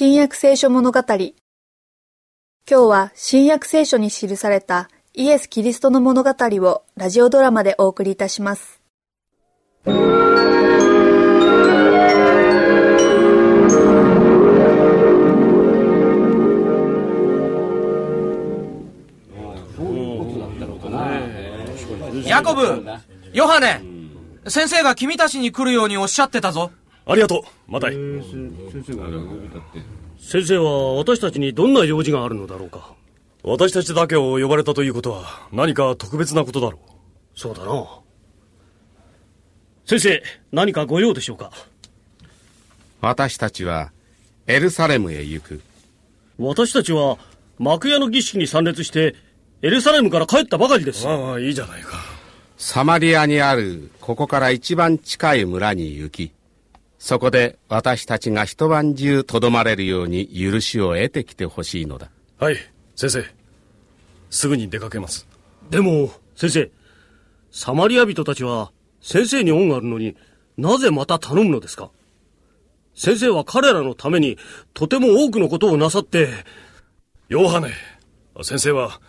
新約聖書物語今日は新約聖書に記されたイエス・キリストの物語をラジオドラマでお送りいたします。ヤコブヨハネ先生が君たちに来るようにおっしゃってたぞ。ありがとう、マタイ。先生は私たちにどんな用事があるのだろうか私たちだけを呼ばれたということは何か特別なことだろう。そうだな先生何かご用でしょうか私たちはエルサレムへ行く。私たちは幕屋の儀式に参列してエルサレムから帰ったばかりですまあいいじゃないか。サマリアにあるここから一番近い村に行き、そこで私たちが一晩中とどまれるように許しを得てきてほしいのだ。はい、先生。すぐに出かけます。でも先生サマリア人たちは先生に恩があるのになぜまた頼むのですか？先生は彼らのためにとても多くのことをなさってヨハネ、先生は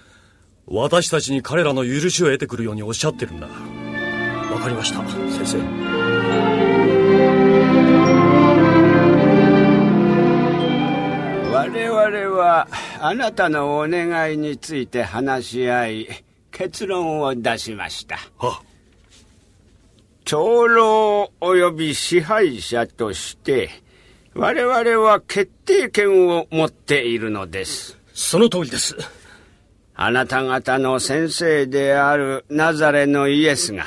私たちに彼らの許しを得てくるようにおっしゃってるんだ。わかりました先生我々はあなたのお願いについて話し合い結論を出しました。は長老及び支配者として我々は決定権を持っているのです。その通りです。あなた方の先生であるナザレのイエスが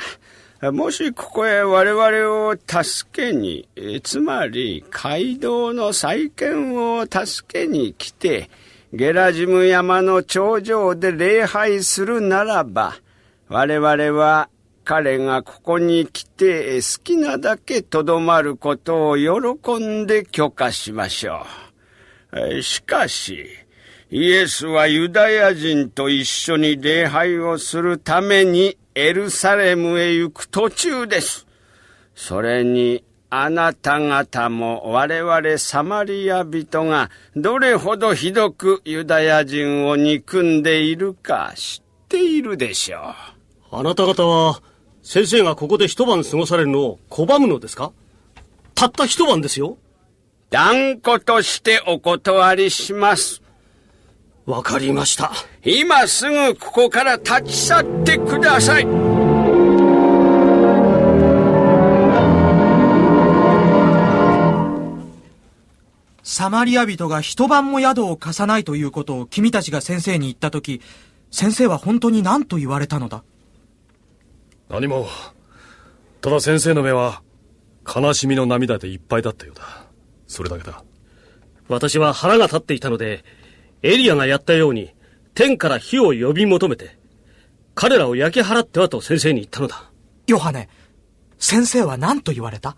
もしここへ我々を助けに、つまり街道の再建を助けに来て、ゲラジム山の頂上で礼拝するならば、我々は彼がここに来て好きなだけとどまることを喜んで許可しましょう。しかし、イエスはユダヤ人と一緒に礼拝をするためにエルサレムへ行く途中です。それにあなた方も我々サマリア人がどれほどひどくユダヤ人を憎んでいるか知っているでしょう。あなた方は先生がここで一晩過ごされるのを拒むのですか？たった一晩ですよ断固としてお断りします。わかりました今すぐここから立ち去ってください。サマリア人が一晩も宿を貸さないということを君たちが先生に言ったとき、先生は本当に何と言われたのだ？何も。ただ先生の目は悲しみの涙でいっぱいだったようだ。それだけだ。私は腹が立っていたのでエリアがやったように天から火を呼び求めて彼らを焼き払ってはと先生に言ったのだ。ヨハネ、先生は何と言われた？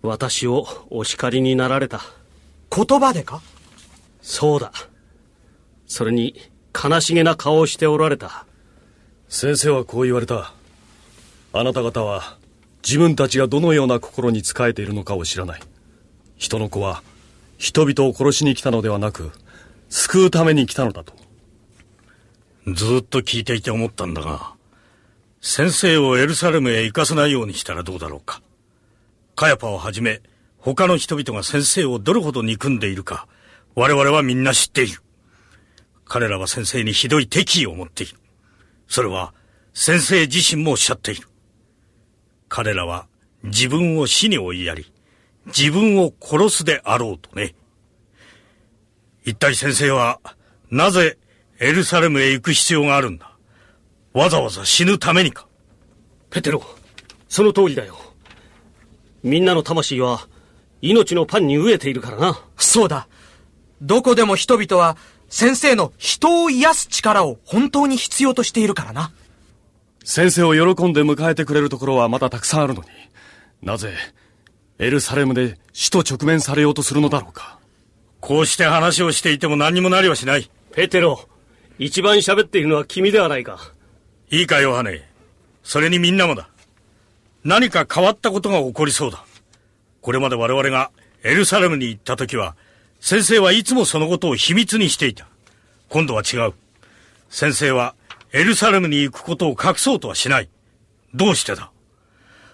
私をお叱りになられた。言葉でか？そうだ。それに悲しげな顔をしておられた。先生はこう言われた。あなた方は自分たちがどのような心に仕えているのかを知らない。人の子は人々を殺しに来たのではなく、救うために来たのだと。ずっと聞いていて思ったんだが、先生をエルサレムへ行かせないようにしたらどうだろうか。カヤパをはじめ、他の人々が先生をどれほど憎んでいるか、我々はみんな知っている。彼らは先生にひどい敵意を持っている。それは、先生自身もおっしゃっている。彼らは自分を死に追いやり、自分を殺すであろうとね。一体先生は、なぜエルサレムへ行く必要があるんだ？わざわざ死ぬためにか？ペテロその通りだよみんなの魂は命のパンに飢えているからなそうだ。どこでも人々は先生の人を癒す力を本当に必要としているからな。先生を喜んで迎えてくれるところはまだたくさんあるのに、なぜ、エルサレムで死と直面されようとするのだろうか？こうして話をしていても何にもなりはしない。ペテロ一番喋っているのは君ではないかいいか、ヨハネ。それにみんなもだ。何か変わったことが起こりそうだ。これまで我々がエルサレムに行った時は、先生はいつもそのことを秘密にしていた。今度は違う。先生はエルサレムに行くことを隠そうとはしない。どうしてだ？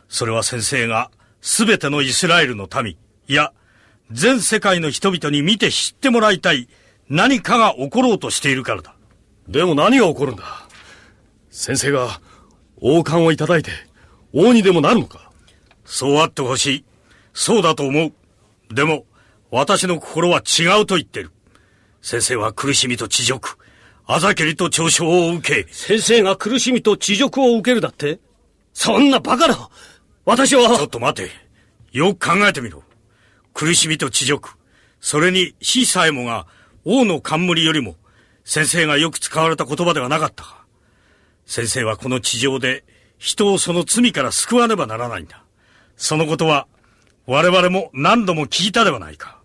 それは先生が全てのイスラエルの民、いや、全世界の人々に見て知ってもらいたい何かが起ころうとしているからだ。でも何が起こるんだ？先生が王冠をいただいて王にでもなるのか？そうあってほしい。そうだと思う。でも、私の心は違うと言ってる。先生は苦しみと恥辱、あざけりと嘲笑を受け。先生が苦しみと恥辱を受けるだって？そんなバカな私は。ちょっと待て。よく考えてみろ。苦しみと恥辱、それに死さえもが王の冠よりも先生がよく使われた言葉ではなかったか。先生はこの地上で人をその罪から救わねばならないんだ。そのことは我々も何度も聞いたではないか。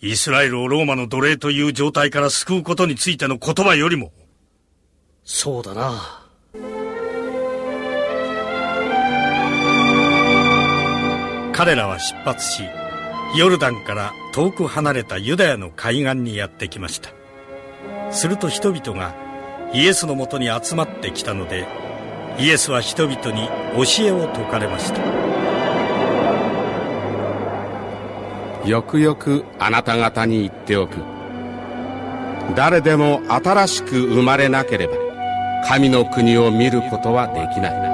イスラエルをローマの奴隷という状態から救うことについての言葉よりも。そうだな。彼らは出発し、ヨルダンから遠く離れたユダヤの海岸にやってきました。すると人々がイエスのもとに集まってきたので、イエスは人々に教えを説かれました。よくよくあなた方に言っておく。誰でも新しく生まれなければ神の国を見ることはできない。